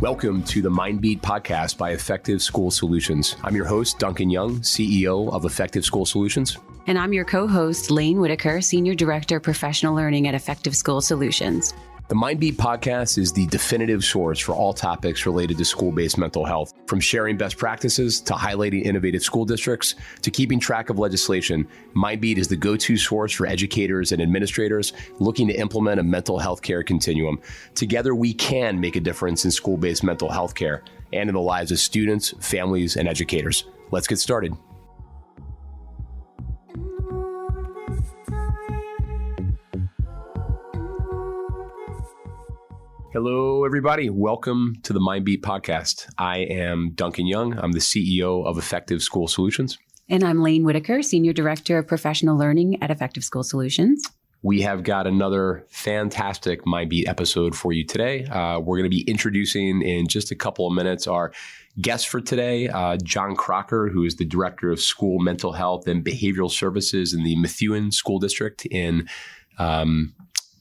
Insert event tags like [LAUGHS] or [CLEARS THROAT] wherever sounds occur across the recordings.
Welcome to the Mindbeat podcast by Effective School Solutions. I'm your host, Duncan Young, CEO of Effective School Solutions. And I'm your co host, Laine Whitaker, Senior Director of Professional Learning at Effective School Solutions. The Mindbeat podcast is the definitive source for all topics related to school based mental health, from sharing best practices to highlighting innovative school districts to keeping track of legislation. Mindbeat is the go to source for educators and administrators looking to implement a mental health care continuum. Together, we can make a difference in school based mental health care and in the lives of students, families, and educators. Let's get started. Hello, everybody. Welcome to the Mindbeat podcast. I am Duncan Young. I'm the CEO of Effective School Solutions. And I'm Laine Whitaker, Senior Director of Professional Learning at Effective School Solutions. We have got another fantastic Mindbeat episode for you today. Uh, we're going to be introducing in just a couple of minutes our guest for today, uh, John Crocker, who is the Director of School Mental Health and Behavioral Services in the Methuen School District in um,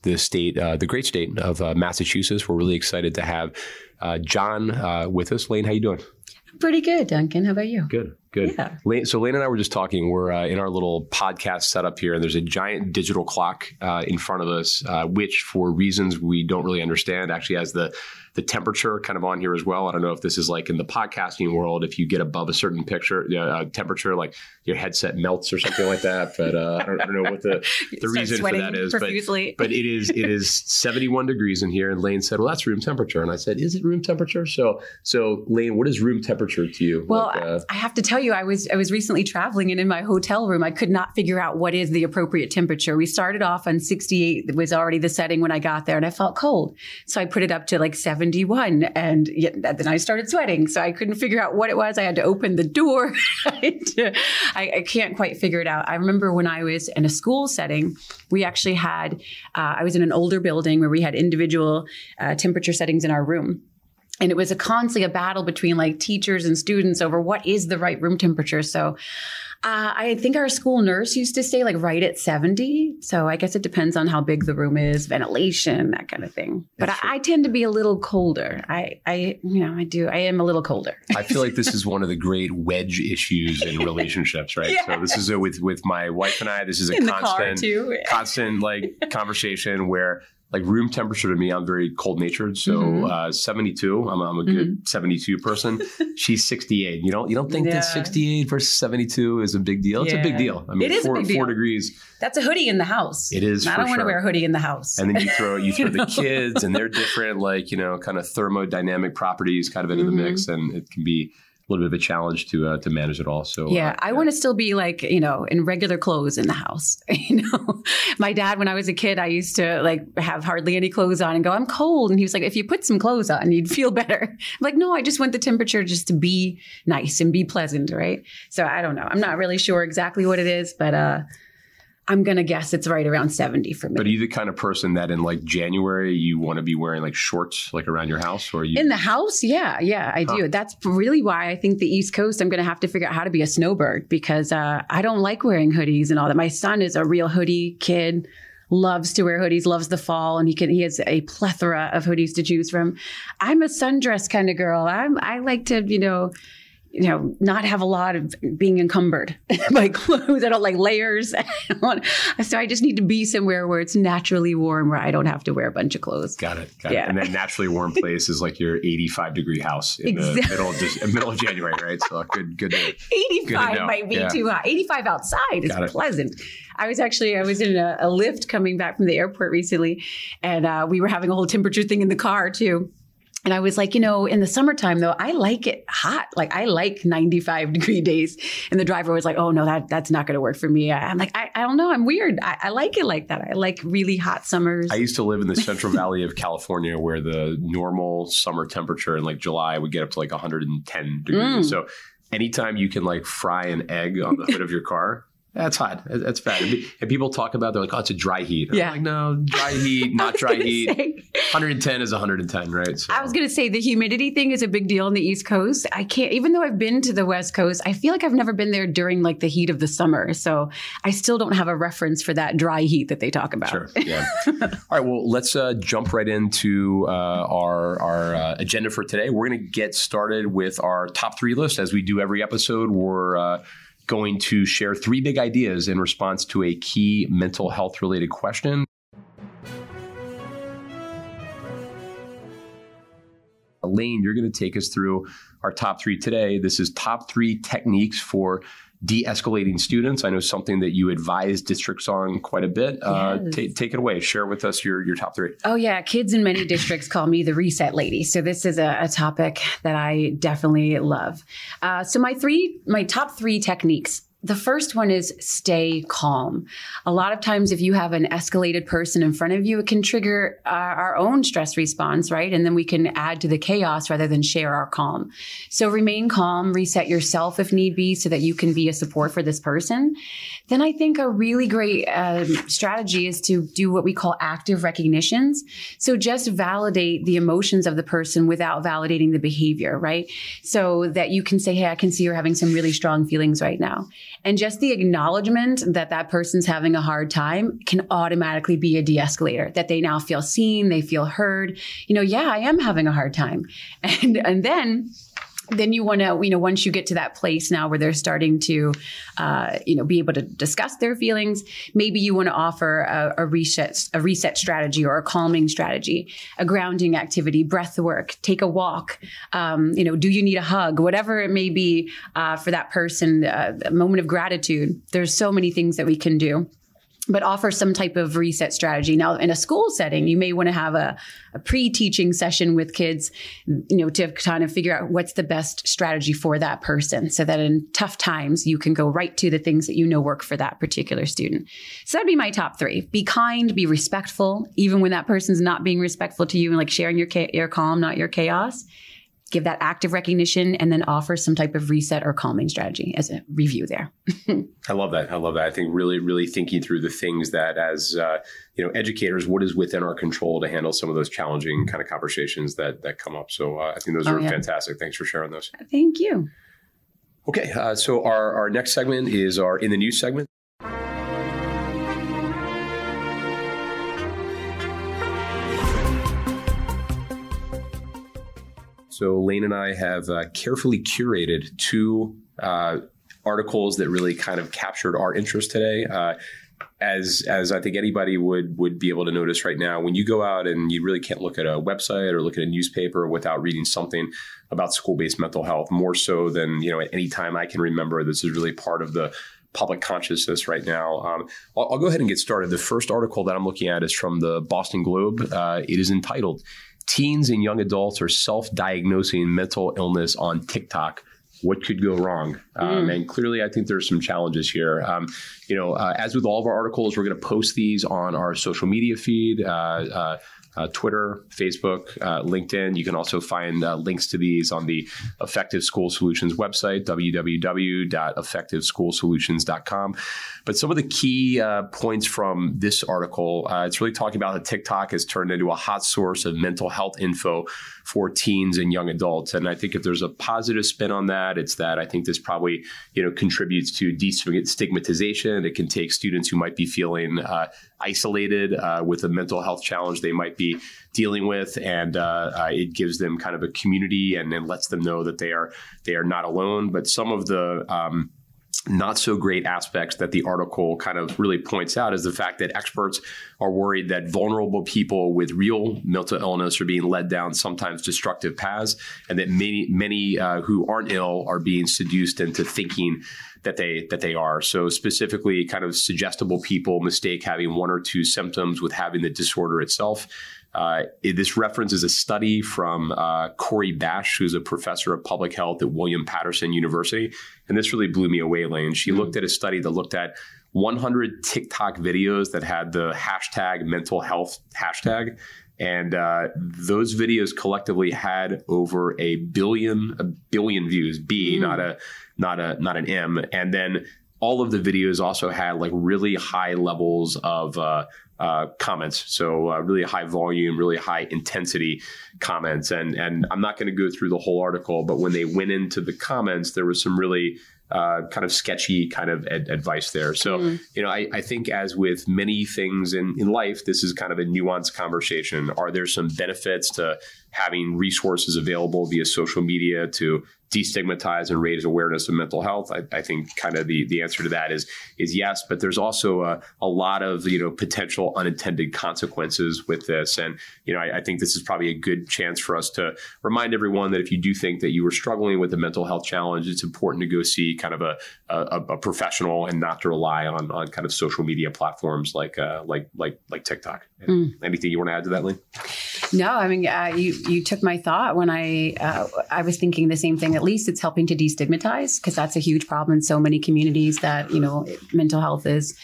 the state, uh, the great state of uh, Massachusetts. We're really excited to have uh, John uh, with us. Laine, how you doing? Pretty good, Duncan. How about you? Good, good. Yeah. So Laine and I were just talking. We're uh, in our little podcast setup here, and there's a giant digital clock uh, in front of us, which, for reasons we don't really understand, actually has the the temperature kind of on here as well. I don't know if this is like in the podcasting world, if you get above a certain picture uh, temperature, like your headset melts or something like that. But uh, I, don't, I, don't, know what the, [LAUGHS] the reason for that is. But, [LAUGHS] but it is it is 71 degrees in here. And Laine said, "Well, that's room temperature." And I said, "Is it room temperature?" So so Laine, what is room temperature to you? Well, like, uh, I have to tell you, I was I was recently traveling, and in my hotel room, I could not figure out what is the appropriate temperature. We started off on 68. It was already the setting when I got there, and I felt cold, so I put it up to like 71 and then I started sweating. So I couldn't figure out what it was. I had to open the door. [LAUGHS] I, I, can't quite figure it out. I remember when I was in a school setting, we actually had, uh, I was in an older building where we had individual uh, temperature settings in our room and it was a constantly a battle between like teachers and students over what is the right room temperature so uh, I think our school nurse used to stay like right at 70. So I guess it depends on how big the room is, ventilation, that kind of thing. But I, I, tend to be a little colder. I, I, you know, I do. I am a little colder. I feel like this [LAUGHS] is one of the great wedge issues in relationships, right? So this is a, with with my wife and I. This is a in constant, constant like conversation where like room temperature to me, I'm very cold natured. So mm-hmm. uh, 72, I'm, I'm a good mm-hmm. 72 person. [LAUGHS] She's 68. You don't you don't think yeah. that 68 versus 72 is a big deal? It's yeah. a big deal. I mean, it is four, four degrees. That's a hoodie in the house. It is. I don't want to wear a hoodie in the house. And then you throw you throw the [LAUGHS] kids and they're different like you know kind of thermodynamic properties kind of into mm-hmm. the mix, and it can be little bit of a challenge to uh, to manage it all. So yeah, uh, I yeah. want to still be like you know in regular clothes in the house. [LAUGHS] you know, my dad when I was a kid, I used to like have hardly any clothes on and go, I'm cold, and he was like, if you put some clothes on, you'd feel [LAUGHS] better. I'm like, no, I just want the temperature just to be nice and be pleasant, right? So I don't know. I'm not really sure exactly what it is, but uh, I'm gonna guess it's right around 70 for me. But are you the kind of person that in like January you want to be wearing like shorts like around your house or you In the house? Yeah, yeah, I huh. do. That's really why I think the East Coast I'm gonna have to figure out how to be a snowbird because uh, I don't like wearing hoodies and all that. My son is a real hoodie kid loves to wear hoodies, loves the fall, and he can he has a plethora of hoodies to choose from. I'm a sundress kind of girl. I'm I like to, you know, you know, not have a lot of being encumbered [LAUGHS] by clothes. I don't like layers. [LAUGHS] so I just need to be somewhere where it's naturally warm, where I don't have to wear a bunch of clothes. Got it. Got yeah. it. And that naturally warm place is like your 85 degree house in exactly. the middle of, just, middle of January, right? So good, good. To, 85 [LAUGHS] good to might be yeah. too hot. 85 outside is pleasant. I was actually I was in a, a, Lyft coming back from the airport recently, and uh, we were having a whole temperature thing in the car too. And I was like, you know, in the summertime though, I like it hot. Like I like 95 [LAUGHS] degree days. And the driver was like, oh no, that that's not going to work for me. I'm like, I, I don't know. I'm weird. I, I, like it like that. I like really hot summers. I used to live in the Central Valley of California where the normal summer temperature in like July would get up to like 110 degrees. Mm. So anytime you can like fry an egg on the hood of your car, That's hot. That's bad. And people talk about they're like, oh, it's a dry heat. Yeah. I'm like, no, dry heat, not dry [LAUGHS] heat. Say. 110 is 110, right? So. I was gonna say the humidity thing is a big deal on the East Coast. I can't, even though I've been to the West Coast, I feel like I've never been there during like the heat of the summer. So I still don't have a reference for that dry heat that they talk about. Sure. Yeah. [LAUGHS] All right. Well, let's uh, jump right into uh, our our uh, agenda for today. We're gonna get started with our top three list as we do every episode. We're uh, going to share three big ideas in response to a key mental health related question. Elaine, you're going to take us through our top three today. This is top three techniques for de-escalating students. I know something that you advise districts on quite a bit. Uh, yes. Uh, t- take it away. Share with us your your top three. Oh yeah, kids in many districts call me the reset lady. So this is a, a topic that I definitely love. Uh, so my three, my top three techniques the first one is stay calm. A lot of times, if you have an escalated person in front of you, it can trigger our, our, own stress response, right? And then we can add to the chaos rather than share our calm. So remain calm, reset yourself if need be, so that you can be a support for this person. Then I think a really great um, strategy is to do what we call active recognitions. So just validate the emotions of the person without validating the behavior, right? So that you can say, Hey, I can see you're having some really strong feelings right now. And just the acknowledgement that that person's having a hard time can automatically be a de-escalator that they now feel seen, they feel heard. You know, yeah, I am having a hard time. [LAUGHS] And, and then then you want to you know once you get to that place now where they're starting to uh, you know be able to discuss their feelings maybe you want to offer a, a, reset a reset strategy or a calming strategy a grounding activity breath work take a walk um, you know do you need a hug? Whatever it may be uh, for that person uh, a moment of gratitude. There's so many things that we can do but offer some type of reset strategy. Now, in a school setting, you may want to have a, a, pre-teaching session with kids, you know, to kind of figure out what's the best strategy for that person so that in tough times, you can go right to the things that you know work for that particular student. So that'd be my top three. Be kind, be respectful, even when that person's not being respectful to you and like sharing your, your calm, not your chaos give that active recognition and then offer some type of reset or calming strategy as a review there. [LAUGHS] I love that. I love that. I think really, really thinking through the things that as uh, you know, educators, what is within our control to handle some of those challenging kind of conversations that that come up. So uh, I think those oh, are yeah. fantastic. Thanks for sharing those. Thank you. Okay, uh, so our our next segment is our in the news segment. So Laine and I have uh, carefully curated two uh, articles that really kind of captured our interest today. Uh, as as I think anybody would would be able to notice right now, when you go out and you really can't look at a website or look at a newspaper without reading something about school based mental health, more so than you know at any time I can remember. This is really part of the public consciousness right now. Um, I'll, I'll, go ahead and get started. The first article that I'm looking at is from the Boston Globe. Uh, it is entitled teens and young adults are self diagnosing mental illness on TikTok. What could go wrong? Um, mm. Um, and clearly, I think there's some challenges here. Um, you know, uh, as with all of our articles, we're going to post these on our social media feed. Uh, uh, uh, Twitter, Facebook, uh, LinkedIn. You can also find uh, links to these on the Effective School Solutions website, www.effectiveschoolsolutions.com. But some of the key uh, points from this article, uh, it's really talking about how TikTok has turned into a hot source of mental health info for teens and young adults. And I think if there's a positive spin on that, it's that I think this probably you know contributes to destigmatization. It can take students who might be feeling uh, isolated uh, with a mental health challenge they might be dealing with, and uh, uh, it gives them kind of a community and, and lets them know that they are they are not alone. But some of the um, not so great aspects that the article kind of really points out is the fact that experts are worried that vulnerable people with real mental illness are being led down sometimes destructive paths, and that many many uh, who aren't ill are being seduced into thinking that they that they are. So specifically, kind of suggestible people mistake having one or two symptoms with having the disorder itself. Uh, this references a study from uh, Corey Basch, who's a professor of public health at William Paterson University. And this really blew me away, Laine. She mm-hmm. looked at a study that looked at 100 TikTok videos that had the hashtag mental health hashtag. And uh, those videos collectively had over a billion, a billion views. B, mm. not a, not a, not an M. And then all of the videos also had like really high levels of uh, uh, comments. So uh, really high volume, really high intensity comments. And and I'm not going to go through the whole article, but when they went into the comments, there was some really uh, kind of sketchy kind of ad- advice there. So, mm. you know, I, I, think as with many things in, in life, this is kind of a nuanced conversation. Are there some benefits to having resources available via social media to destigmatize and raise awareness of mental health? I, I, think kind of the, the answer to that is is yes, but there's also a, a lot of you know potential unintended consequences with this, and you know I, I, think this is probably a good chance for us to remind everyone that if you do think that you are struggling with a mental health challenge, it's important to go see kind of a, a, a professional and not to rely on on kind of social media platforms like uh, like like like TikTok. Mm. Anything you want to add to that, Laine? No, I mean uh, you you took my thought when I uh, I was thinking the same thing at least it's helping to destigmatize because that's a huge problem in so many communities that, you know, mental health is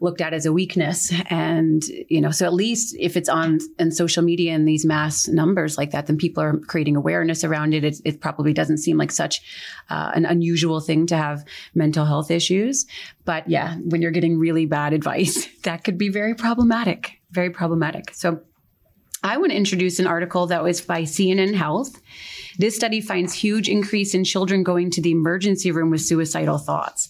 looked at as a weakness. And, you know, so at least if it's on in social media in these mass numbers like that, then people are creating awareness around it. It, it probably doesn't seem like such uh, an unusual thing to have mental health issues. But yeah, when you're getting really bad [LAUGHS] advice, that could be very problematic, very problematic. So I want to introduce an article that was by CNN Health. This study finds huge increase in children going to the emergency room with suicidal thoughts.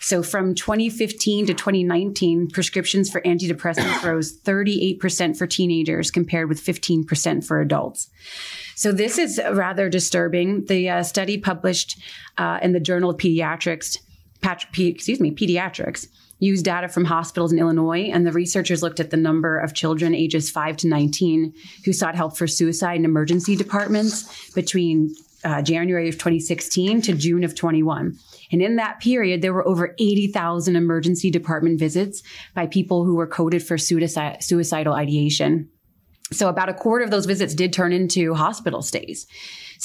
So from 2015 to 2019, prescriptions for antidepressants [COUGHS] rose 38% for teenagers compared with 15% for adults. So this is rather disturbing. The uh, study published uh, in the Journal of Pediatrics, Pat- P- excuse me, Pediatrics used data from hospitals in Illinois, and the researchers looked at the number of children ages 5 to 19 who sought help for suicide in emergency departments between uh, January of 2016 to June of 21. And in that period, there were over 80,000 emergency department visits by people who were coded for suicide, suicidal ideation. So about a quarter of those visits did turn into hospital stays.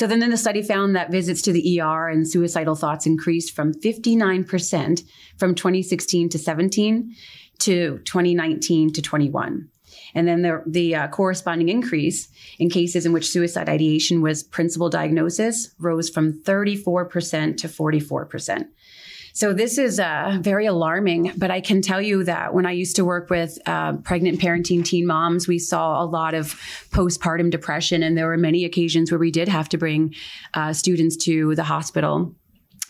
So then, then the study found that visits to the ER and suicidal thoughts increased from 59% from 2016 to 17 to 2019 to 21. And then the, the uh, corresponding increase in cases in which suicide ideation was principal diagnosis rose from 34% to 44%. So this is uh, very alarming, but I can tell you that when I used to work with uh, pregnant parenting teen moms, we saw a lot of postpartum depression, and there were many occasions where we did have to bring uh, students to the hospital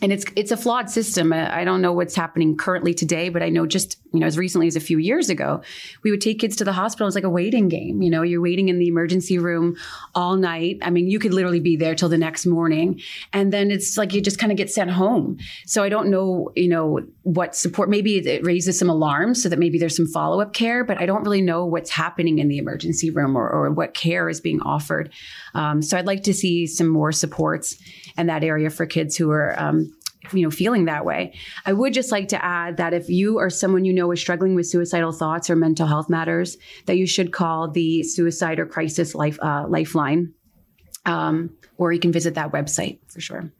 and it's it's a flawed system. I don't know what's happening currently today, but I know just you know as recently as a few years ago, we would take kids to the hospital. It's like a waiting game. You know, you're waiting in the emergency room all night. I mean, you could literally be there till the next morning, and then it's like you just kind of get sent home. So I don't know, you know, what support. Maybe it raises some alarms so that maybe there's some follow up care, but I don't really know what's happening in the emergency room or, or what care is being offered. Um, so I'd like to see some more supports in that area for kids who are um, you know feeling that way i would just like to add that if you or someone you know is struggling with suicidal thoughts or mental health matters that you should call the suicide or crisis life uh, lifeline um, or you can visit that website for sure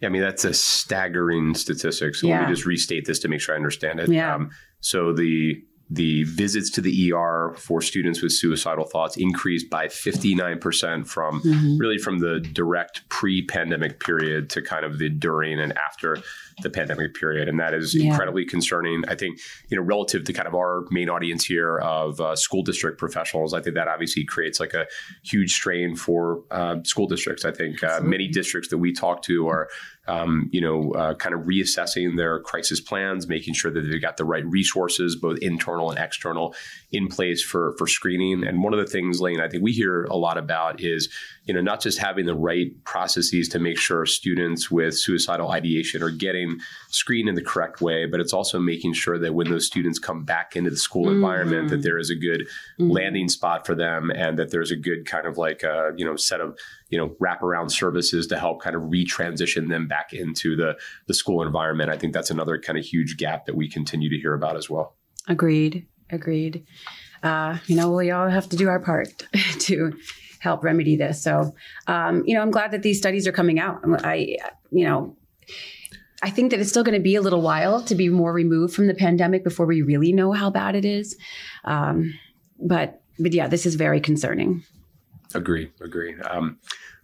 yeah i mean that's a staggering statistic so yeah. let me just restate this to make sure i understand it yeah. Um, so the the visits to the ER for students with suicidal thoughts increased by 59% from mm-hmm. really from the direct pre-pandemic period to kind of the during and after the pandemic period, and that is yeah. incredibly concerning. I think you know relative to kind of our main audience here of uh, school district professionals, I think that obviously creates like a huge strain for uh, school districts. I think uh, many districts that we talk to are um, you know, uh, kind of reassessing their crisis plans, making sure that they've got the right resources, both internal and external, in place for for screening. And one of the things, Laine, I think we hear a lot about is you know, not just having the right processes to make sure students with suicidal ideation are getting screened in the correct way, but it's also making sure that when those students come back into the school mm-hmm. environment, that there is a good mm-hmm. landing spot for them, and that there's a good kind of like a, uh, you know set of you know wraparound services to help kind of retransition them back into the the school environment. I think that's another kind of huge gap that we continue to hear about as well. Agreed. Agreed. Uh, you know, we all have to do our part [LAUGHS] to help remedy this. So, um, you know, I'm glad that these studies are coming out. I, you know, I think that it's still going to be a little while to be more removed from the pandemic before we really know how bad it is. Um, but, but yeah, this is very concerning. Agree. Agree. Um,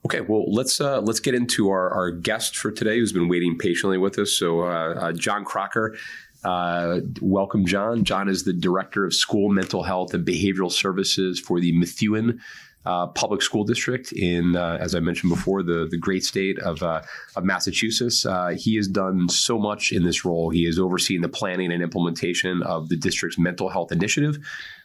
Okay, well let's uh, let's get into our, our guest for today, who's been waiting patiently with us. So, uh, uh, John Crocker Uh, welcome, John. John is the director of school mental health and behavioral services for the Methuen uh, Public School District in, uh, as I mentioned before, the the great state of uh, of Massachusetts. Uh, he has done so much in this role. He is overseeing the planning and implementation of the district's mental health initiative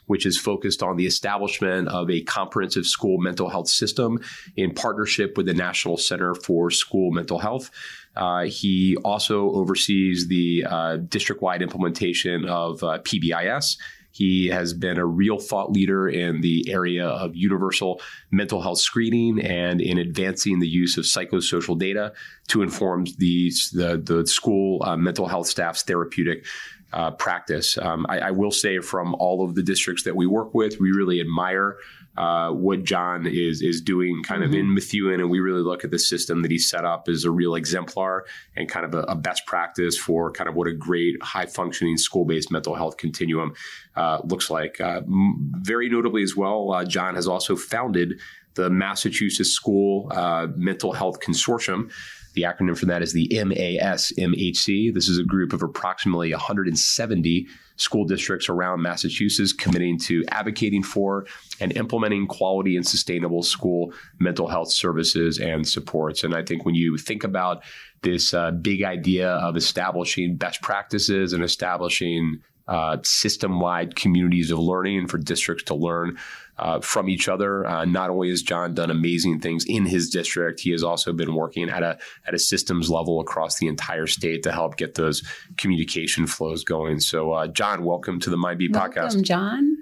which is focused on the establishment of a comprehensive school mental health system in partnership with the National Center for School Mental Health. Uh, he also oversees the uh, district wide implementation of uh, PBIS. He has been a real thought leader in the area of universal mental health screening and in advancing the use of psychosocial data to inform the, the, the school uh, mental health staff's therapeutic uh, practice. Um, I, I, will say from all of the districts that we work with, we really admire uh, what John is is doing kind mm-hmm. of in Methuen, and we really look at the system that he set up as a real exemplar and kind of a, a best practice for kind of what a great high functioning school based mental health continuum uh, looks like. Uh, very notably as well, uh, John has also founded the Massachusetts School uh, Mental Health Consortium. The acronym for that is the MASMHC. This is a group of approximately 170 school districts around Massachusetts committing to advocating for and implementing quality and sustainable school mental health services and supports. And I think when you think about this uh, big idea of establishing best practices and establishing uh, system wide communities of learning for districts to learn uh, from each other. Uh, not only has John done amazing things in his district, he has also been working at a at a systems level across the entire state to help get those communication flows going. So, uh, John, welcome to the MindBeat podcast. Welcome, John.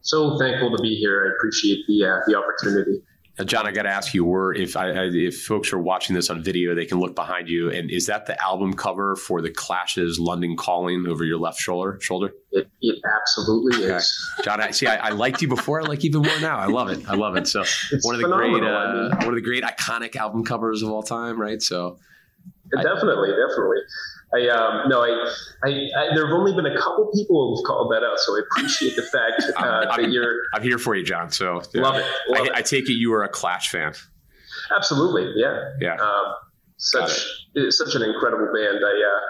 So thankful to be here. I appreciate the uh, the opportunity. Now, John, I got to ask you, were if I, if folks are watching this on video, they can look behind you, and is that the album cover for the Clash's "London Calling" over your left shoulder? Shoulder? It, it absolutely okay. is. John, I see. I, I, liked you before. I like even more now. I love it. I love it. So it's one of the great, uh, I mean, one of the great iconic album covers of all time, right? So definitely, definitely. I um, no, I, I, I, there have only been a couple people who've called that out, so I appreciate the fact [LAUGHS] uh, that you're. I'm here for you, John. So yeah. love it. Love I, it. I, take it you are a Clash fan. Absolutely, yeah, yeah. Um, such such an incredible band. I uh,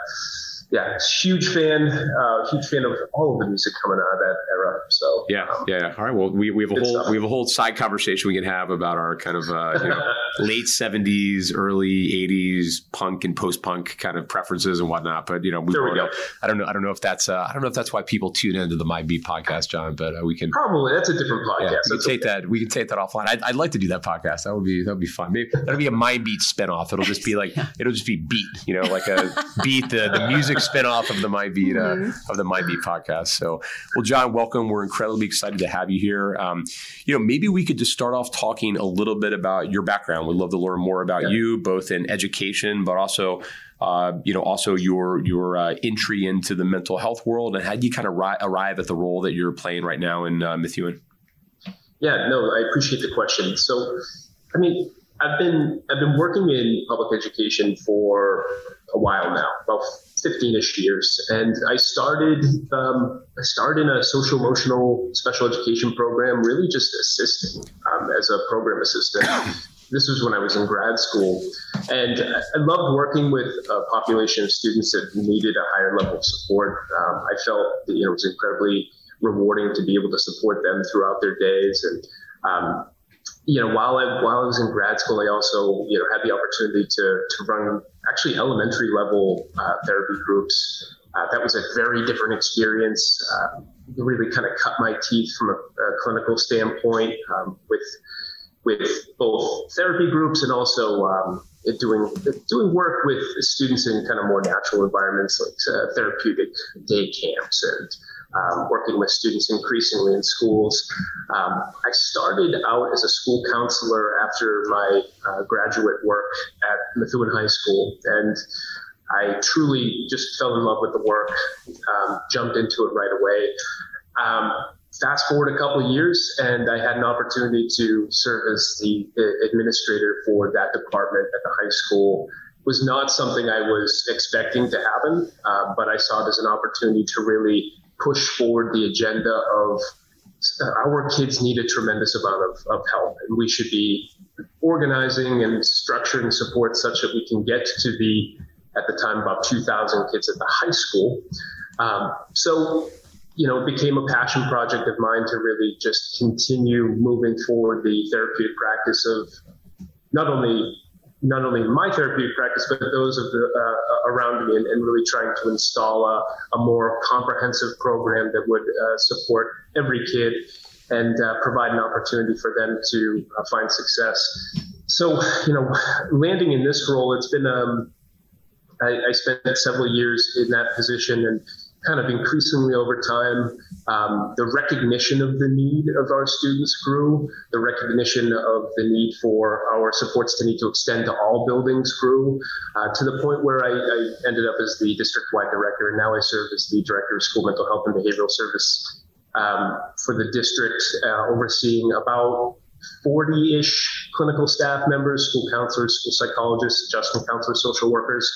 yeah, huge fan, uh, huge fan of all of the music coming out of that era. So yeah, um, yeah. All right. Well, we, we have a whole stuff. we have a whole side conversation we can have about our kind of uh, you know, [LAUGHS] late seventies, early eighties punk and post punk kind of preferences and whatnot. But you know, we, there we go. I don't know. I don't know if that's uh, I don't know if that's why people tune into the My MindBeat podcast, John. But uh, we can probably that's a different podcast. Yeah, we can take okay. that. We can take that offline. I'd, I'd, like to do that podcast. That would be that would be fun. Maybe that'll be a MindBeat spinoff. It'll just be like [LAUGHS] it'll just be beat. You know, like a beat the the music [LAUGHS] spinoff of the MindBeat uh, mm-hmm. of the MindBeat podcast. So, well, John, welcome. We're incredibly excited to have you here. Um, you know, maybe we could just start off talking a little bit about your background. We'd love to learn more about yeah. you, both in education, but also. Uh, you know, also your your uh, entry into the mental health world, and how do you kind of ri- arrive at the role that you're playing right now in uh, Methuen? Yeah, no, I appreciate the question. So, I mean, I've been I've been working in public education for a while now, about 15ish years. And I started, um, I started in a social emotional special education program, really just assisting um, as a program assistant. This was when I was in grad school. And I loved working with a population of students that needed a higher level of support. Um, I felt that, you know, it was incredibly rewarding to be able to support them throughout their days. And, um, you know, while I while I was in grad school, I also you know had the opportunity to to run actually elementary level uh, therapy groups. Uh, that was a very different experience. Uh, really kind of cut my teeth from a, a clinical standpoint um, with with both therapy groups and also um, doing doing work with students in kind of more natural environments like uh, therapeutic day camps and um, working with students increasingly in schools. Um, I started out as a school counselor after my uh, graduate work at Methuen High School, and I truly just fell in love with the work, um, jumped into it right away. Um, fast forward a couple years, and I had an opportunity to serve as the administrator for that department at the high school was not something I was expecting to happen, uh, but I saw it as an opportunity to really push forward the agenda of our kids need a tremendous amount of, of help, and we should be organizing and structuring support such that we can get to the, at the time, about 2,000 kids at the high school. Um, so, you know, it became a passion project of mine to really just continue moving forward the therapeutic practice of not only not only in my therapeutic practice, but those of the uh, around me, and, and, really trying to install a, a more comprehensive program that would uh, support every kid and uh, provide an opportunity for them to uh, find success. So, you know, landing in this role, it's been um, I, I spent several years in that position and kind of increasingly over time, um, the recognition of the need of our students grew. The recognition of the need for our supports to need to extend to all buildings grew uh, to the point where I, I, ended up as the district-wide director, and now I serve as the director of school mental health and behavioral service um, for the district, uh, overseeing about 40 ish clinical staff members, school counselors, school psychologists, adjustment counselors, social workers.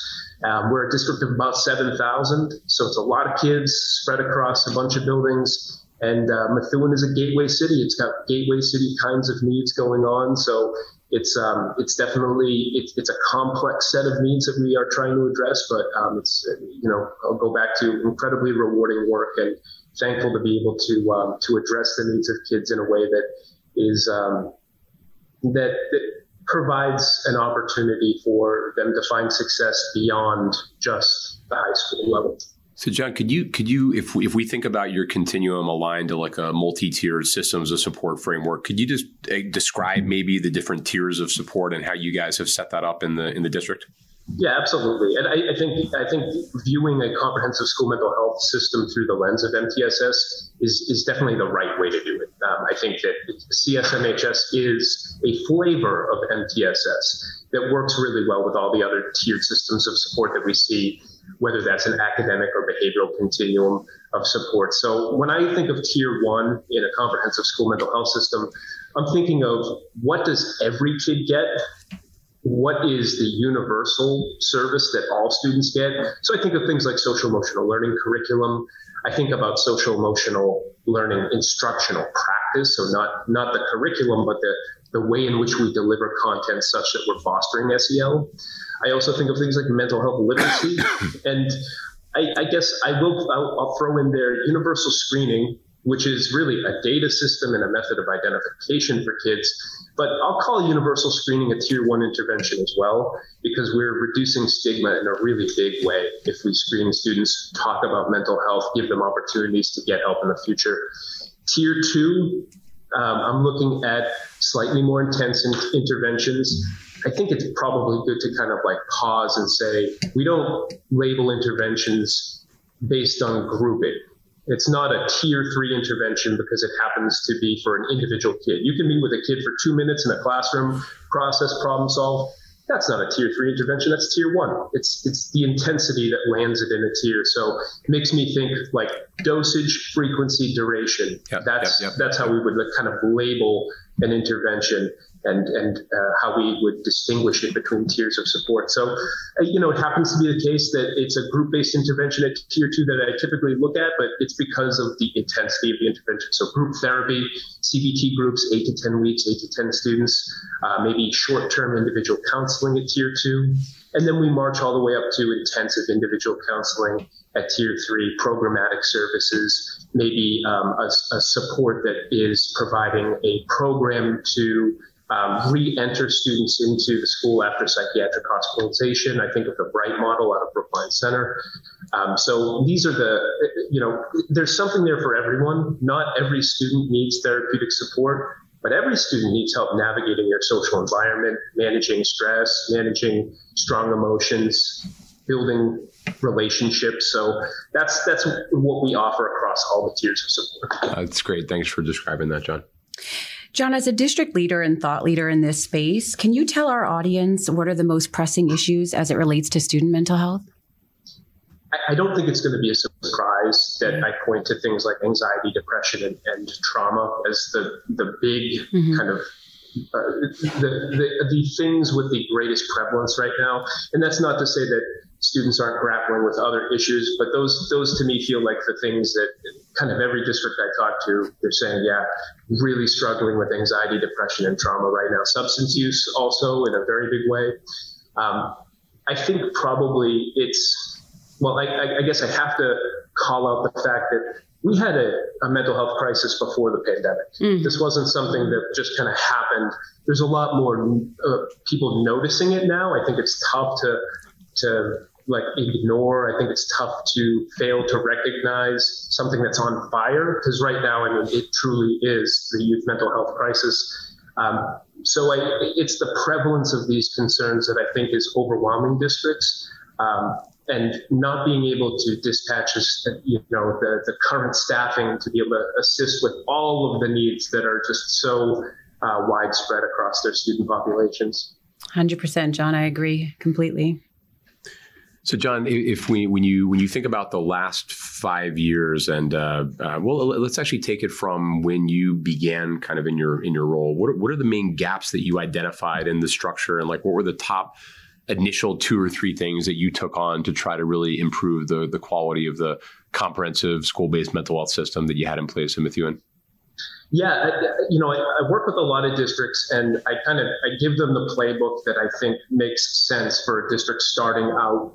Um, we're a district of about 7,000, so it's a lot of kids spread across a bunch of buildings. And uh, Methuen is a gateway city. It's got gateway city kinds of needs going on. So it's um, it's definitely it's, it's a complex set of needs that we are trying to address. But um, it's you know I'll go back to incredibly rewarding work and thankful to be able to um, to address the needs of kids in a way that is um, that, that provides an opportunity for them to find success beyond just the high school level. So, John, could you could you if we, if we think about your continuum aligned to like a multi-tiered systems of support framework, could you just uh, describe maybe the different tiers of support and how you guys have set that up in the in the district? Yeah, absolutely. And I, I, think I think viewing a comprehensive school mental health system through the lens of MTSS is is definitely the right way to do it. Um, I think that CSMHS is a flavor of MTSS that works really well with all the other tiered systems of support that we see, whether that's an academic or behavioral continuum of support. So when I think of tier one in a comprehensive school mental health system, I'm thinking of what does every kid get what is the universal service that all students get? So I think of things like social emotional learning curriculum. I think about social emotional learning instructional practice. So not not the curriculum, but the the way in which we deliver content such that we're fostering SEL. I also think of things like mental health literacy, [COUGHS] and I, I guess I will I'll, I'll throw in there universal screening, which is really a data system and a method of identification for kids but I'll call universal screening a tier one intervention as well, because we're reducing stigma in a really big way if we screen students, talk about mental health, give them opportunities to get help in the future. Tier two, um, I'm looking at slightly more intense in- interventions. I think it's probably good to kind of like pause and say, we don't label interventions based on grouping. It's not a tier three intervention because it happens to be for an individual kid. You can meet with a kid for two minutes in a classroom, process, problem solve. That's not a tier three intervention. That's tier one. It's it's the intensity that lands it in a tier. So it makes me think like dosage, frequency, duration. Yep, that's yep, yep. that's how we would kind of label an intervention and and uh, how we would distinguish it between tiers of support. So, uh, you know, it happens to be the case that it's a group-based intervention at tier two that I typically look at, but it's because of the intensity of the intervention. So, group therapy, CBT groups, eight to ten weeks, eight to ten students, uh, maybe short-term individual counseling at tier two, and then we march all the way up to intensive individual counseling at tier three, programmatic services, maybe um, a, a support that is providing a program to um, re-enter students into the school after psychiatric hospitalization. I think of the BRYT model out of Brookline Center. Um, so these are the, you know, there's something there for everyone. Not every student needs therapeutic support, but every student needs help navigating their social environment, managing stress, managing strong emotions, building relationships. So that's that's what we offer across all the tiers of support. That's great. Thanks for describing that, John. John, as a district leader and thought leader in this space, can you tell our audience what are the most pressing issues as it relates to student mental health? I don't think it's going to be a surprise that I point to things like anxiety, depression, and, and trauma as the the big mm-hmm. kind of uh, the, the the things with the greatest prevalence right now. And that's not to say that students aren't grappling with other issues, but those those to me feel like the things that kind of every district I talk to, they're saying, yeah, really struggling with anxiety, depression, and trauma right now. Substance use also in a very big way. Um, I think probably it's well, I, I, guess I have to call out the fact that we had a, a mental health crisis before the pandemic. Mm-hmm. This wasn't something that just kind of happened. There's a lot more uh, people noticing it now. I think it's tough to to like ignore. I think it's tough to fail to recognize something that's on fire because right now, I mean, it truly is the youth mental health crisis. Um, so I, it's the prevalence of these concerns that I think is overwhelming districts. Um, and not being able to dispatch you know the, the current staffing to be able to assist with all of the needs that are just so uh, widespread across their student populations. 100% John I agree completely. So, John, if we when you when you think about the last five years, and uh, uh, well, let's actually take it from when you began, kind of in your in your role. What are, what are the main gaps that you identified in the structure, and like what were the top initial two or three things that you took on to try to really improve the the quality of the comprehensive school based mental health system that you had in place in Methuen? Yeah, I, you know, I, I, work with a lot of districts, and I kind of I give them the playbook that I think makes sense for a district starting out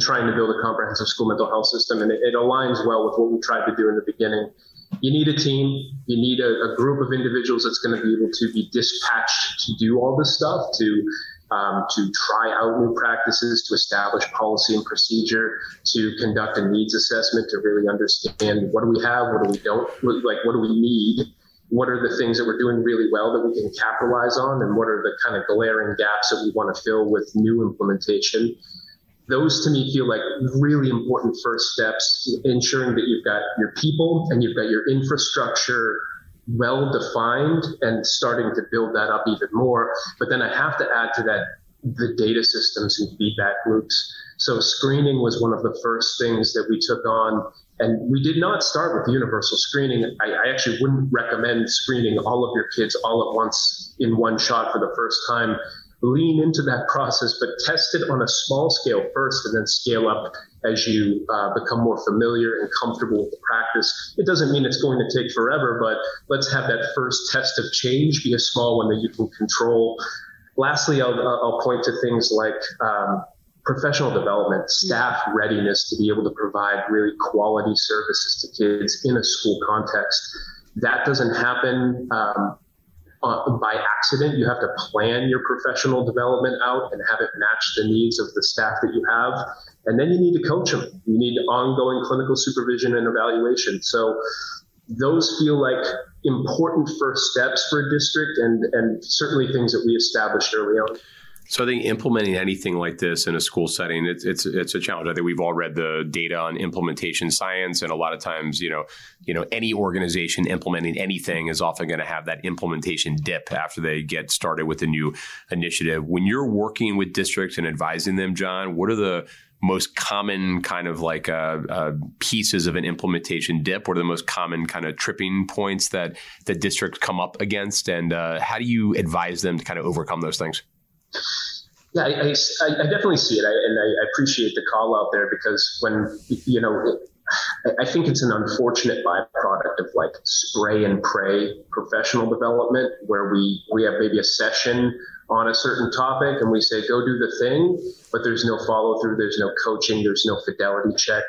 trying to build a comprehensive school mental health system, and it, it aligns well with what we tried to do in the beginning. You need a team. You need a, a group of individuals that's going to be able to be dispatched to do all this stuff, to um, to try out new practices, to establish policy and procedure, to conduct a needs assessment, to really understand what do we have, what do we don't, like what do we need, what are the things that we're doing really well that we can capitalize on, and what are the kind of glaring gaps that we want to fill with new implementation. Those to me feel like really important first steps, ensuring that you've got your people and you've got your infrastructure well defined and starting to build that up even more. But then I have to add to that the data systems and feedback loops. So screening was one of the first things that we took on. And we did not start with universal screening. I, I actually wouldn't recommend screening all of your kids all at once in one shot for the first time lean into that process, but test it on a small scale first and then scale up as you uh, become more familiar and comfortable with the practice. It doesn't mean it's going to take forever, but let's have that first test of change be a small one that you can control. Lastly, I'll, I'll point to things like um, professional development, staff readiness to be able to provide really quality services to kids in a school context. That doesn't happen. Um, uh, by accident. You have to plan your professional development out and have it match the needs of the staff that you have. And then you need to coach them. You need ongoing clinical supervision and evaluation. So those feel like important first steps for a district and, and certainly things that we established early on. So I think implementing anything like this in a school setting, it's it's it's a challenge. I think we've all read the data on implementation science, and a lot of times, you know, you know, any organization implementing anything is often going to have that implementation dip after they get started with a new initiative. When you're working with districts and advising them, John, what are the most common kind of like uh, uh, pieces of an implementation dip? What are the most common kind of tripping points that the districts come up against, and uh, how do you advise them to kind of overcome those things? Yeah, I, I, I, definitely see it, I, and I appreciate the call out there because when you know, I think it's an unfortunate byproduct of like spray and pray professional development, where we we have maybe a session on a certain topic and we say go do the thing, but there's no follow through, there's no coaching, there's no fidelity check.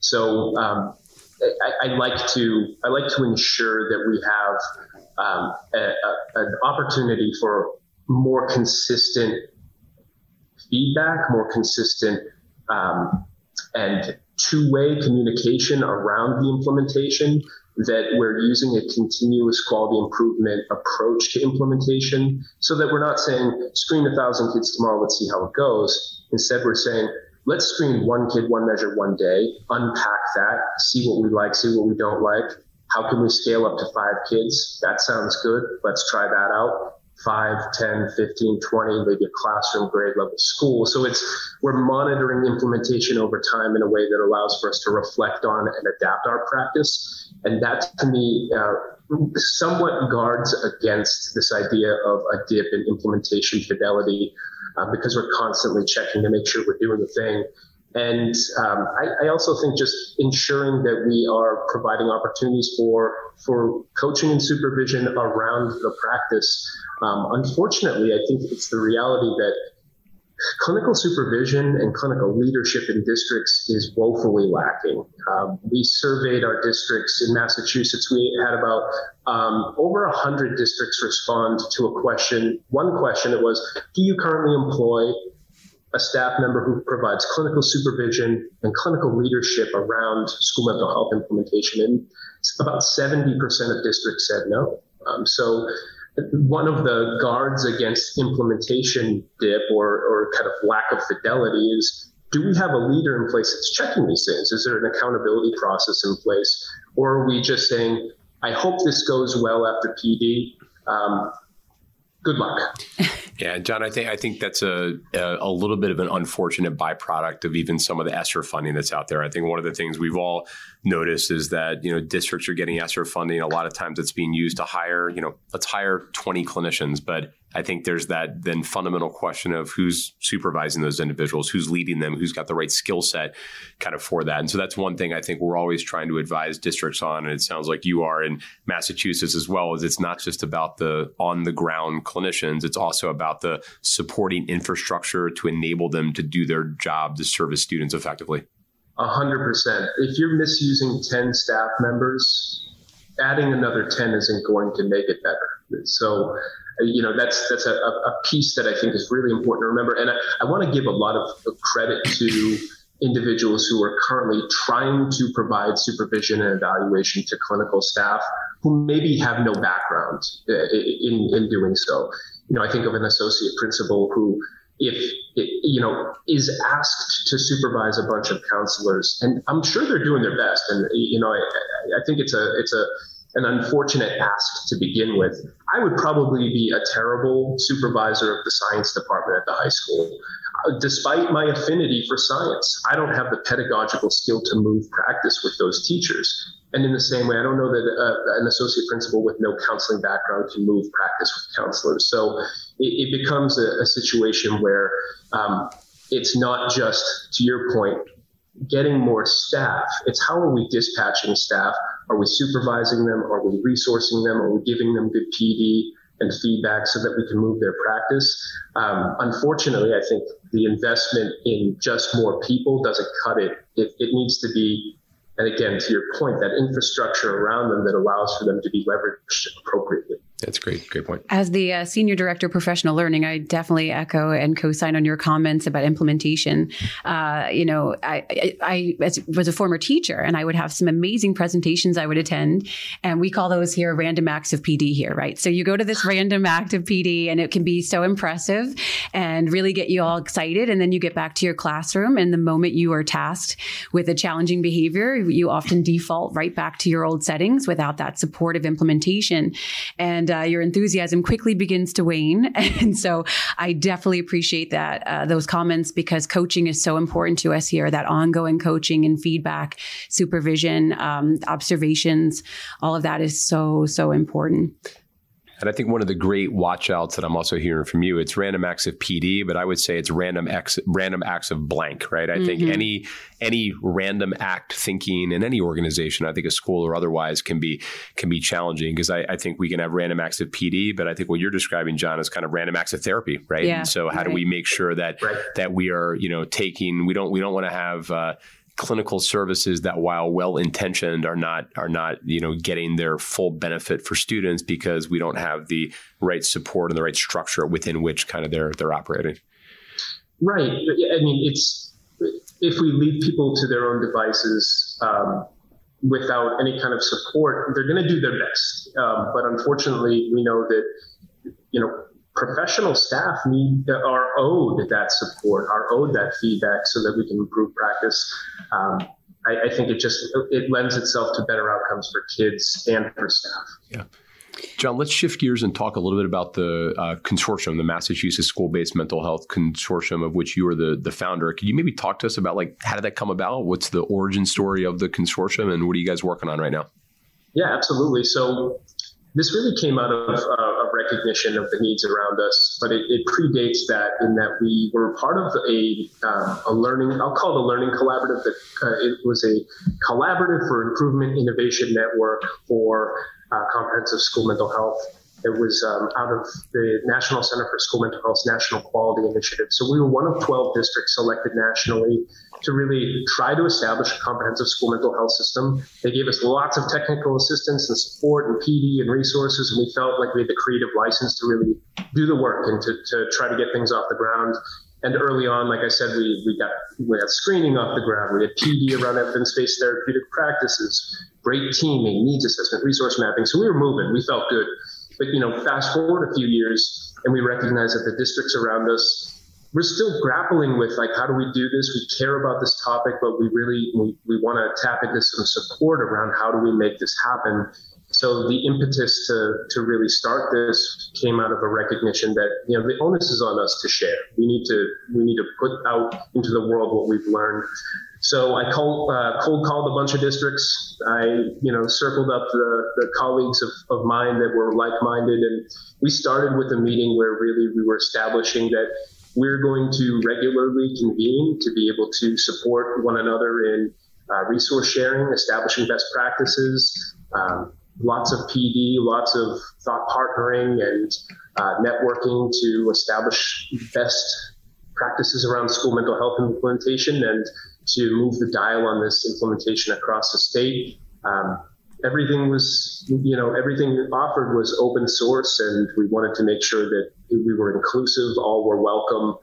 So um, I, I, like to I like to ensure that we have um, a, a, an opportunity for more consistent feedback, more consistent um, and two-way communication around the implementation that we're using a continuous quality improvement approach to implementation so that we're not saying screen a thousand kids tomorrow let's see how it goes. Instead we're saying let's screen one kid one measure one day unpack that see what we like see what we don't like. How can we scale up to five kids? That sounds good. Let's try that out 5, 10, 15, 20, maybe a classroom grade level school. So it's we're monitoring implementation over time in a way that allows for us to reflect on and adapt our practice. And that to me uh, somewhat guards against this idea of a dip in implementation fidelity uh, because we're constantly checking to make sure we're doing the thing. And um, I, I, also think just ensuring that we are providing opportunities for for coaching and supervision around the practice. Um, unfortunately, I think it's the reality that clinical supervision and clinical leadership in districts is woefully lacking. Um, we surveyed our districts in Massachusetts. We had about um, over 100 districts respond to a question. One question it was, do you currently employ a staff member who provides clinical supervision and clinical leadership around school mental health implementation? And about 70% of districts said no. Um, so one of the guards against implementation dip or, or kind of lack of fidelity is do we have a leader in place that's checking these things? Is there an accountability process in place? Or are we just saying, I hope this goes well after PD? Um, good luck. Yeah, John, I think I think that's a, a, little bit of an unfortunate byproduct of even some of the ESSER funding that's out there. I think one of the things we've all noticed is that you know districts are getting ESSER funding. A lot of times it's being used to hire you know let's hire twenty clinicians, but I think there's that then fundamental question of who's supervising those individuals, who's leading them, who's got the right skill set kind of for that. And so that's one thing I think we're always trying to advise districts on. And it sounds like you are in Massachusetts as well, is it's not just about the on the ground clinicians, it's also about the supporting infrastructure to enable them to do their job to service students effectively. A hundred percent. If you're misusing 10 staff members, adding another 10 isn't going to make it better. So you know that's that's a, a piece that I think is really important to remember. And I, I want to give a lot of credit to individuals who are currently trying to provide supervision and evaluation to clinical staff who maybe have no background uh, in, in doing so. You know, I think of an associate principal who, if you know, is asked to supervise a bunch of counselors, and I'm sure they're doing their best. And you know, I, I think it's a it's a an unfortunate ask to begin with. I would probably be a terrible supervisor of the science department at the high school. Uh, despite my affinity for science, I don't have the pedagogical skill to move practice with those teachers. And in the same way, I don't know that uh, an associate principal with no counseling background can move practice with counselors. So it, it becomes a, a, situation where um, it's not just, to your point, getting more staff. It's how are we dispatching staff? Are we supervising them? Are we resourcing them? Are we giving them good PD and feedback so that we can move their practice? Um, unfortunately, I think the investment in just more people doesn't cut it. It, it needs to be and again, to your point, that infrastructure around them that allows for them to be leveraged appropriately. That's great. Great point. As the uh, senior director of professional learning, I definitely echo and co-sign on your comments about implementation. Uh, you know, I, I, I, was a former teacher, and I would have some amazing presentations I would attend, and we call those here random acts of PD here, right? So you go to this random act of PD, and it can be so impressive and really get you all excited, and then you get back to your classroom, and the moment you are tasked with a challenging behavior, you often default right back to your old settings without that supportive implementation, and uh, your enthusiasm quickly begins to wane. [LAUGHS] And so I definitely appreciate that uh, those comments because coaching is so important to us here. That ongoing coaching and feedback, supervision, um, observations, all of that is so so important. And I think one of the great watchouts that I'm also hearing from you, it's random acts of PD, but I would say it's random acts, random acts of blank, right? I mm-hmm. think any any random act thinking in any organization, I think a school or otherwise, can be can be challenging because I, I, think we can have random acts of PD, but I think what you're describing, John, is kind of random acts of therapy, right? Yeah, and so how right. do we make sure that right. that we are, you know, taking we don't we don't want to have uh, clinical services that while well intentioned are not are not you know getting their full benefit for students because we don't have the right support and the right structure within which kind of they're they're operating. Right. I mean it's if we leave people to their own devices um, without any kind of support they're going to do their best. Um, but unfortunately we know that you know professional staff need are owed that support, are owed that feedback so that we can improve practice. Um, I, I, think it just it lends itself to better outcomes for kids and for staff. Yeah. John, let's shift gears and talk a little bit about the uh, consortium, the Massachusetts School-Based Mental Health Consortium, of which you are the the founder. Could you maybe talk to us about like how did that come about? What's the origin story of the consortium, and what are you guys working on right now? Yeah, absolutely. So this really came out of uh, recognition of the needs around us, but it, it predates that in that we were part of a, um, a learning, I'll call it a learning collaborative that uh, it was a collaborative for improvement innovation network for uh, comprehensive school mental health. It was um, out of the National Center for School Mental Health's National Quality Initiative. So we were one of 12 districts selected nationally to really try to establish a comprehensive school mental health system. They gave us lots of technical assistance and support and PD and resources, and we felt like we had the creative license to really do the work and to, to try to get things off the ground. And early on, like I said, we, we got we had screening off the ground. We had PD around evidence-based therapeutic practices, great teaming, needs assessment, resource mapping. So we were moving. We felt good. But you know, fast forward a few years, and we recognize that the districts around us we're still grappling with like how do we do this? We care about this topic but we really we, we want to tap into some support around how do we make this happen. So the impetus to to really start this came out of a recognition that you know the onus is on us to share. We need to we need to put out into the world what we've learned. So I cold, uh, cold called a bunch of districts. I, you know, circled up the, the colleagues of, of mine that were like-minded, and we started with a meeting where really we were establishing that we're going to regularly convene to be able to support one another in uh, resource sharing, establishing best practices, um, lots of PD, lots of thought partnering and uh, networking to establish best practices around school mental health implementation and to move the dial on this implementation across the state. Um, everything was, you know, everything offered was open source, and we wanted to make sure that we were inclusive, all were welcome,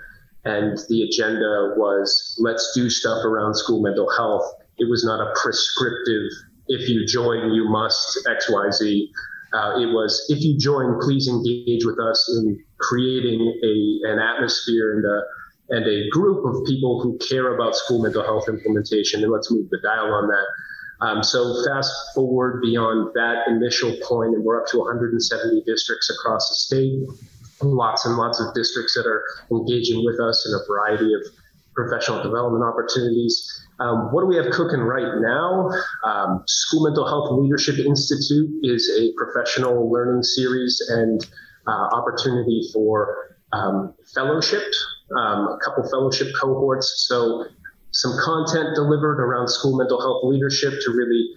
and the agenda was let's do stuff around school mental health. It was not a prescriptive, if you join, you must X, Y, Z. Uh, it was if you join, please engage with us in creating a an atmosphere and a and a group of people who care about school mental health implementation, and let's move the dial on that. Um, so fast forward beyond that initial point, and we're up to 170 districts across the state. Lots and lots of districts that are engaging with us in a variety of professional development opportunities. Um, what do we have cooking right now? Um, School Mental Health Leadership Institute is a professional learning series and uh, opportunity for um, fellowship, um, a couple fellowship cohorts. So some content delivered around school mental health leadership to really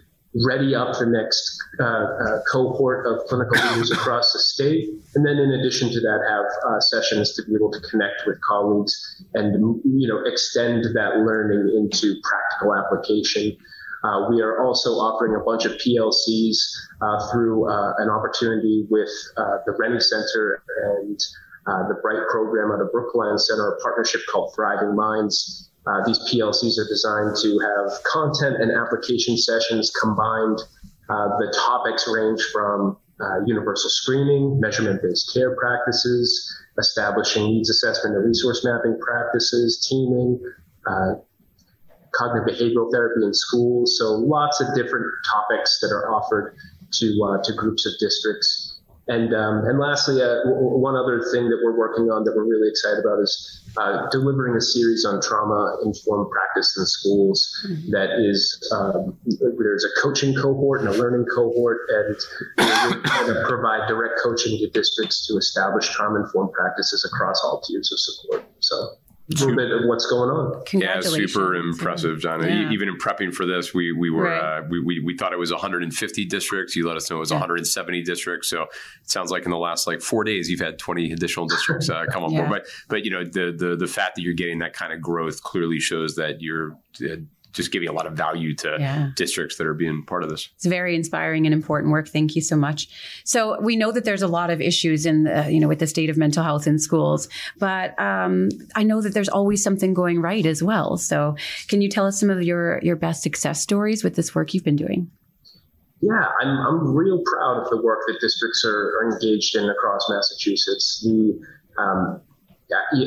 ready up the next uh, uh, cohort of clinical leaders across the state. And then in addition to that, have uh, sessions to be able to connect with colleagues and, you know, extend that learning into practical application. Uh, we are also offering a bunch of PLCs uh, through uh, an opportunity with the Rennie Center and the BRYT program at the Brookline Center, a partnership called Thriving Minds. Uh, these PLCs are designed to have content and application sessions combined. Uh, the topics range from uh, universal screening, measurement based care practices, establishing needs assessment and resource mapping practices, teaming, uh, cognitive behavioral therapy in schools. So lots of different topics that are offered to, uh, to groups of districts. And, um, and lastly, uh, w- one other thing that we're working on that we're really excited about is uh, delivering a series on trauma informed practice in schools mm-hmm. that is um, there's a coaching cohort and a learning cohort and we're going to provide direct coaching to districts to establish trauma informed practices across all tiers of support so a little bit of what's going on. Yeah, super impressive, John. Yeah. Even in prepping for this, we we were right. uh, we, we, we thought it was 150 districts. You let us know it was yeah. 170 districts. So it sounds like in the last like four days, you've had 20 additional districts uh, come on yeah. board. But but you know the the the fact that you're getting that kind of growth clearly shows that you're uh, just giving a lot of value to yeah. districts that are being part of this. It's very inspiring and important work. Thank you so much. So we know that there's a lot of issues in the, you know with the state of mental health in schools, but um, I know that there's always something going right as well. So can you tell us some of your your best success stories with this work you've been doing? Yeah, I'm, I'm real proud of the work that districts are, are engaged in across Massachusetts. The um,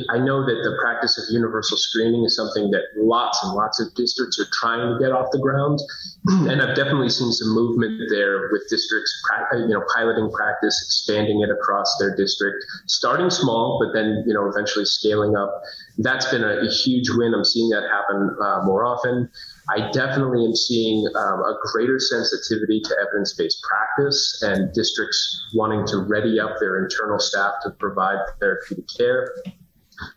I know that the practice of universal screening is something that lots and lots of districts are trying to get off the ground, [CLEARS THROAT] and I've definitely seen some movement there with districts, you know, piloting practice, expanding it across their district, starting small, but then you know eventually scaling up. That's been a, a huge win. I'm seeing that happen uh, more often. I definitely am seeing um, a greater sensitivity to evidence based practice and districts wanting to ready up their internal staff to provide therapeutic care.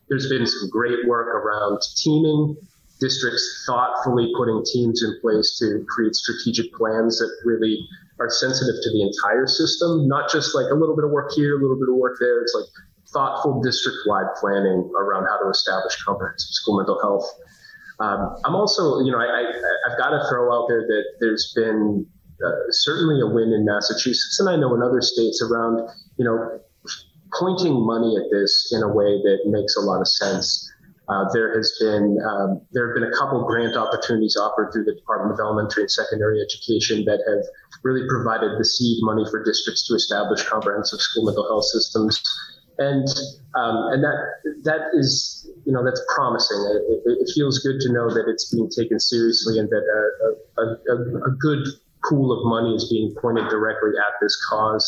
There's been some great work around teaming, districts thoughtfully putting teams in place to create strategic plans that really are sensitive to the entire system, not just like a little bit of work here, a little bit of work there. It's like thoughtful district-wide planning around how to establish comprehensive school mental health. Um, I'm also, you know, I, I've got to throw out there that there's been uh, certainly a win in Massachusetts, and I know in other states around, you know, pointing money at this in a way that makes a lot of sense. Uh, there has been um, there have been a couple grant opportunities offered through the Department of Elementary and Secondary Education that have really provided the seed money for districts to establish comprehensive school mental health systems, and um, and that that is you know that's promising. It, it, feels good to know that it's being taken seriously and that a, a, a, a good pool of money is being pointed directly at this cause.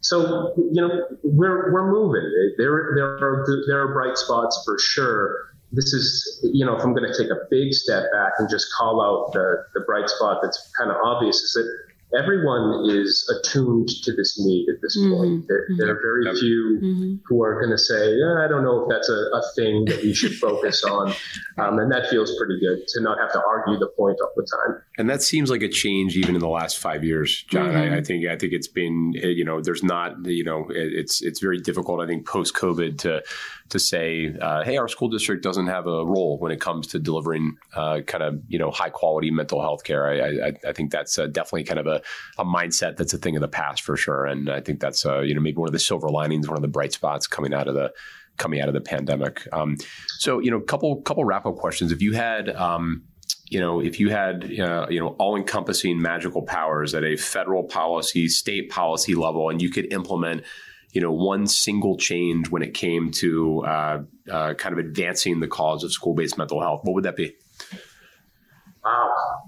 So you know we're we're moving. There there are there are bright spots for sure. This is you know if I'm going to take a big step back and just call out the the bright spot that's kind of obvious is that everyone is attuned to this need at this mm-hmm. point. There, there, are very few mm-hmm. who are going to say, yeah, I don't know if that's a, a thing that we should focus on. [LAUGHS] Um, and that feels pretty good to not have to argue the point all the time. And that seems like a change even in the last five years, John. Mm-hmm. I, I, think I think it's been, eh, you know, there's not, you know, it's it's very difficult, I think, post COVID to to say, uh, hey, our school district doesn't have a role when it comes to delivering uh, kind of you know high quality mental health care. I, I, I think that's uh, definitely kind of a, a mindset that's a thing of the past for sure, and I think that's uh, you know maybe one of the silver linings, one of the bright spots coming out of the coming out of the pandemic. Um, so you know, couple couple wrap up questions. If you had um, you know, if you had, uh, you know, all encompassing magical powers at a federal policy, state policy level, and you could implement you know one single change when it came to uh, uh, kind of advancing the cause of school-based mental health, what would that be?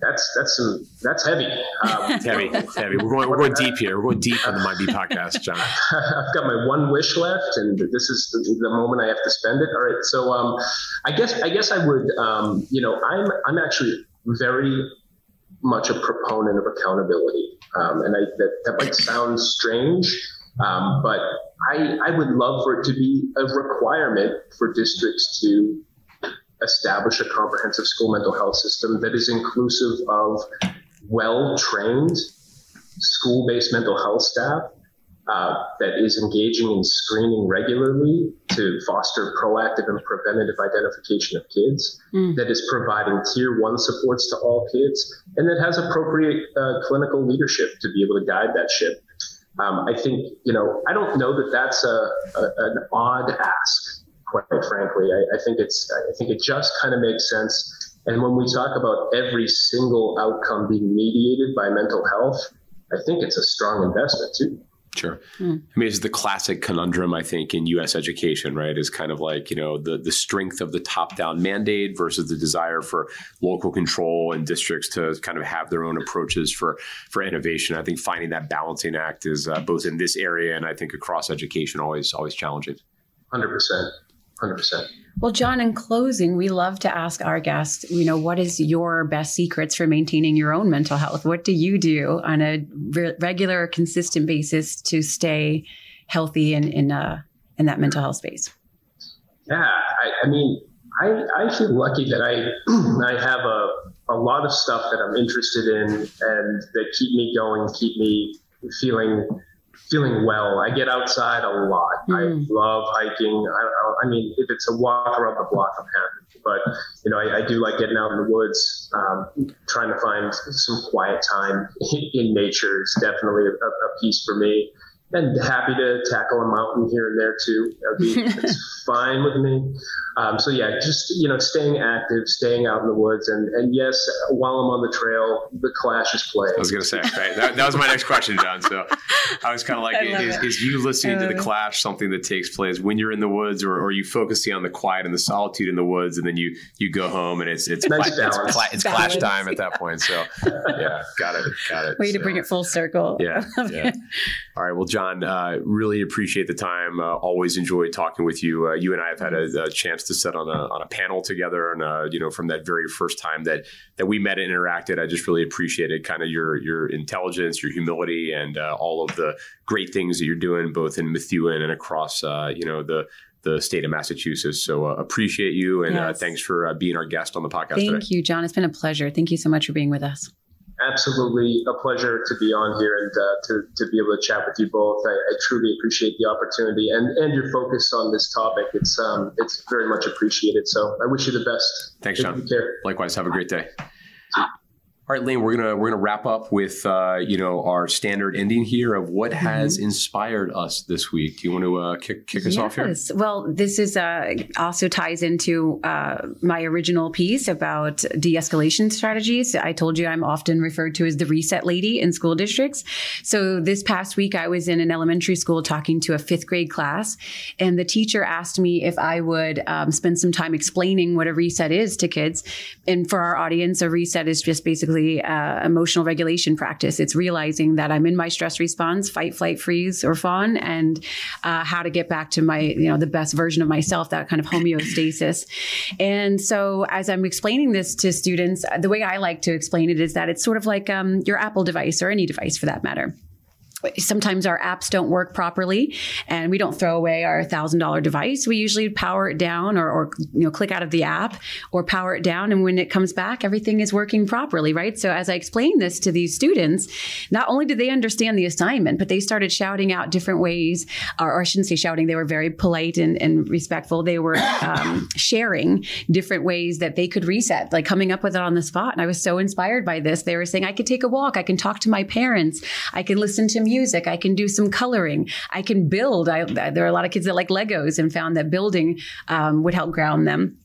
That's that's some, that's heavy. Um, it's [LAUGHS] heavy, it's heavy. We're going we're going deep here. We're going deep on the Beat podcast, John. [LAUGHS] I've got my one wish left, and this is the, the, moment I have to spend it. All right, so um, I guess I guess I would um, you know I'm I'm actually very much a proponent of accountability, um, and I, that that might sound strange. Um, but I, I would love for it to be a requirement for districts to establish a comprehensive school mental health system that is inclusive of well trained school based mental health staff uh, that is engaging in screening regularly to foster proactive and preventative identification of kids, mm. that is providing tier one supports to all kids, and that has appropriate uh, clinical leadership to be able to guide that ship. Um, I think, you know, I don't know that that's a, a an odd ask, quite frankly. I, I, think it's, I think it just kind of makes sense. And when we talk about every single outcome being mediated by mental health, I think it's a strong investment too. Sure. Mm. I mean, it's the classic conundrum, I think, in U.S. education, right? Is kind of like, you know, the, the strength of the top down mandate versus the desire for local control and districts to kind of have their own approaches for, for innovation. I think finding that balancing act is uh, both in this area and I think across education always, always challenging. 100%. 100%. Well, John, in closing, we love to ask our guests, you know, what is your best secrets for maintaining your own mental health? What do you do on a re- regular, consistent basis to stay healthy in in, uh, in that mental health space? Yeah, I, I mean, I, I feel lucky that I [CLEARS THROAT] I have a, a lot of stuff that I'm interested in and that keep me going, keep me feeling feeling well. I get outside a lot. Mm. I hmm. love hiking. I, I, mean, if it's a walk around the block, I'm happy. But you know, I, I do like getting out in the woods, um, trying to find some quiet time [LAUGHS] in nature. It's definitely a, a piece for me and happy to tackle a mountain here and there too. That'd be [LAUGHS] it's fine with me. Um, so yeah, just you know, staying active, staying out in the woods, and and yes, while I'm on the trail, the Clash is playing. I was gonna say, right? That, that was my next question, John. So I was kind of like, is, is, you listening to the Clash something that takes place when you're in the woods, or, or are you focusing on the quiet and the solitude in the woods, and then you you go home and it's it's nice cla- it's, cla- it's Clash time at that point. So yeah, got it, got it. [LAUGHS] Way so, to bring it full circle. Yeah, [LAUGHS] yeah. All right. Well, John, uh, really appreciate the time. Uh, always enjoy talking with you. Uh, you and I have had a, a, chance to sit on a, on a panel together, and uh, you know, from that very first time that that we met and interacted, I just really appreciated kind of your your intelligence, your humility, and uh, all of the great things that you're doing, both in Methuen and across uh, you know the the state of Massachusetts. So uh, appreciate you and yes. uh, thanks for uh, being our guest on the podcast. Thank today. you, John. It's been a pleasure. Thank you so much for being with us. Absolutely a pleasure to be on here and uh, to, to be able to chat with you both. I, I, truly appreciate the opportunity and, and your focus on this topic. It's um, it's very much appreciated. So I wish you the best. Thanks, John. Take care. Likewise. Have a great day. All right, Laine, we're gonna we're gonna wrap up with uh, you know our standard ending here of what mm-hmm. has inspired us this week. Do you want to uh, kick kick us yes. off here? Well, this is uh, also ties into uh, my original piece about de-escalation strategies. I told you I'm often referred to as the reset lady in school districts. So this past week, I was in an elementary school talking to a fifth grade class, and the teacher asked me if I would um, spend some time explaining what a reset is to kids. And for our audience, a reset is just basically uh, emotional regulation practice. It's realizing that I'm in my stress response, fight, flight, freeze, or fawn, and uh, how to get back to my, you know, the best version of myself, that kind of homeostasis. and so as I'm explaining this to students, the way I like to explain it is that it's sort of like um, your Apple device or any device for that matter sometimes our apps don't work properly and we don't throw away our thousand dollar device. We usually power it down or, or, you know click out of the app or power it down and when it comes back everything is working properly right? So as i explained this to these students not only did they understand the assignment but they started shouting out different ways or, or i shouldn't say shouting they were very polite and, and respectful. They were um, sharing different ways that they could reset like coming up with it on the spot. And i was so inspired by this. They were saying i could take a walk. I can talk to my parents. I can listen to music. I can do some coloring. I can build. I, there are a lot of kids that like Legos and found that building um, would help ground them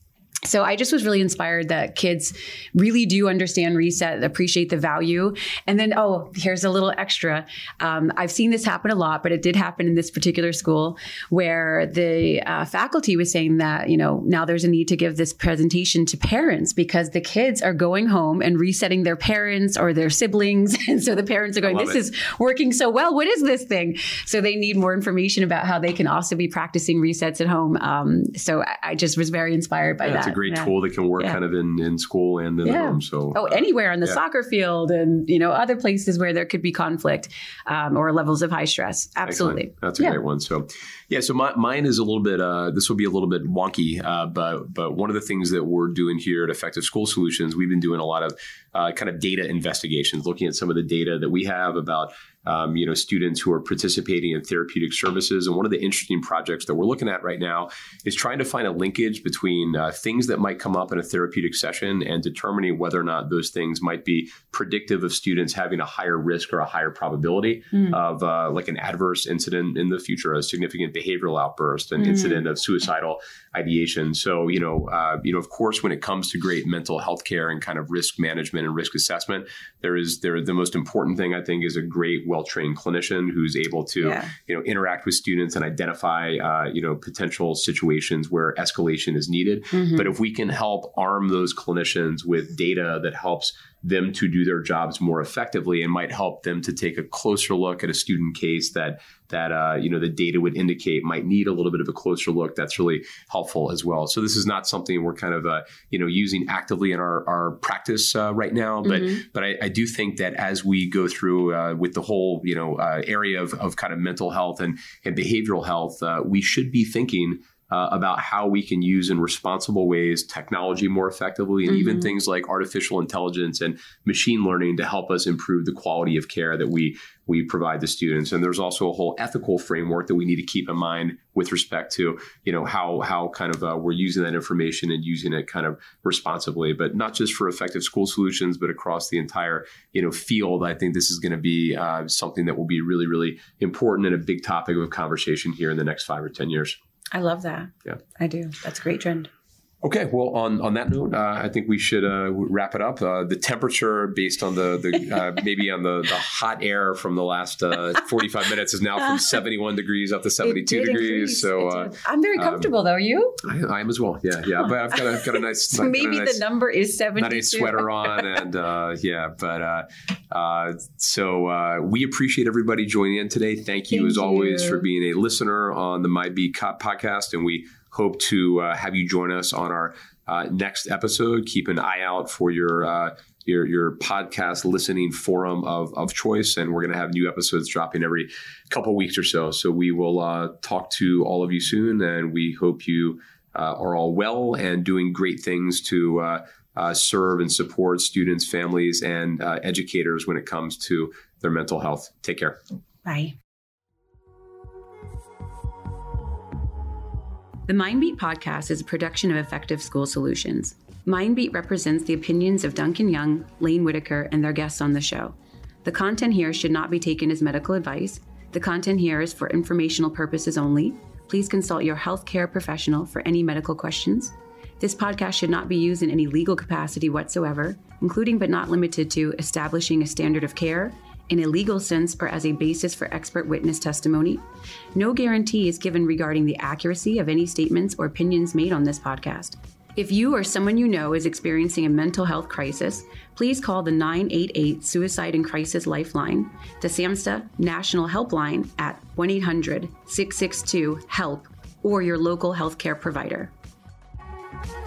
so I just was really inspired that kids really do understand reset, appreciate the value. And then, oh, here's a little extra. Um, I've seen this happen a lot, but it did happen in this particular school where the uh, faculty was saying that, you know, now there's a need to give this presentation to parents because the kids are going home and resetting their parents or their siblings. [LAUGHS] And so the parents are going, this it. is working so well. What is this thing? So they need more information about how they can also be practicing resets at home. Um, so I, I, just was very inspired by yeah, that great yeah. tool that can work yeah. kind of in, in school and in yeah. the home. So oh, anywhere on the soccer field and you know other places where there could be conflict um, or levels of high stress. Absolutely, Excellent. that's a great one. So yeah, so my, mine is a little bit. Uh, this will be a little bit wonky, uh, but but one of the things that we're doing here at Effective School Solutions, we've been doing a lot of uh, kind of data investigations, looking at some of the data that we have about um, you know, students who are participating in therapeutic services. And one of the interesting projects that we're looking at right now is trying to find a linkage between uh, things that might come up in a therapeutic session and determining whether or not those things might be predictive of students having a higher risk or a higher probability mm. of uh, like an adverse incident in the future, a significant behavioral outburst, an mm. incident of suicidal ideation. So, you know, uh, you know, of course, when it comes to great mental health care and kind of risk management and risk assessment, there is there the most important thing I think is a great, well trained clinician who's able to yeah. you know interact with students and identify uh, you know potential situations where escalation is needed. Mm-hmm. But if we can help arm those clinicians with data that helps them to do their jobs more effectively and might help them to take a closer look at a student case that that uh, you know the data would indicate might need a little bit of a closer look. That's really helpful as well. So this is not something we're kind of uh, you know using actively in our, our practice uh, right now, but mm-hmm. but I, I, do think that as we go through uh, with the whole you know uh, area of, of kind of mental health and and behavioral health, uh, we should be thinking uh, about how we can use in responsible ways technology more effectively and mm-hmm. even things like artificial intelligence and machine learning to help us improve the quality of care that we we provide the students. And there's also a whole ethical framework that we need to keep in mind with respect to you know how how kind of uh, we're using that information and using it kind of responsibly but not just for effective school solutions but across the entire you know field. I think this is going to be uh, something that will be really really important and a big topic of conversation here in the next five or ten years I love that. Yeah. I do. That's a great trend. Okay, well, on, on that note, uh, I think we should uh, wrap it up. Uh, the temperature, based on the, the uh, [LAUGHS] maybe on the, the hot air from the last uh, 45 minutes, is now from [LAUGHS] 71 degrees up to 72 degrees. Increase. So uh, I'm very comfortable, um, though. You? I, I, am as well. Yeah, yeah. But I've got a, I've got a nice. [LAUGHS] so maybe nice, the number is 72. Nice sweater on, and yeah. But so we appreciate everybody joining in today. Thank you, Thank as you. always, for being a listener on the Mindbeat podcast, and we hope to uh, have you join us on our uh, next episode. Keep an eye out for your uh, your, your podcast listening forum of, of choice, and we're going to have new episodes dropping every couple weeks or so. So we will uh, talk to all of you soon, and we hope you uh, are all well and doing great things to uh, serve and support students, families, and uh, educators when it comes to their mental health. Take care. Bye. The Mindbeat podcast is a production of Effective School Solutions. Mindbeat represents the opinions of Duncan Young, Laine Whitaker, and their guests on the show. The content here should not be taken as medical advice. The content here is for informational purposes only. Please consult your healthcare professional for any medical questions. This podcast should not be used in any legal capacity whatsoever, including but not limited to establishing a standard of care, in a legal sense or as a basis for expert witness testimony. No guarantee is given regarding the accuracy of any statements or opinions made on this podcast. If you or someone you know is experiencing a mental health crisis, please call the 988 Suicide and Crisis Lifeline, the SAMHSA National Helpline at 1 800 662 HELP, or your local healthcare provider. Bye.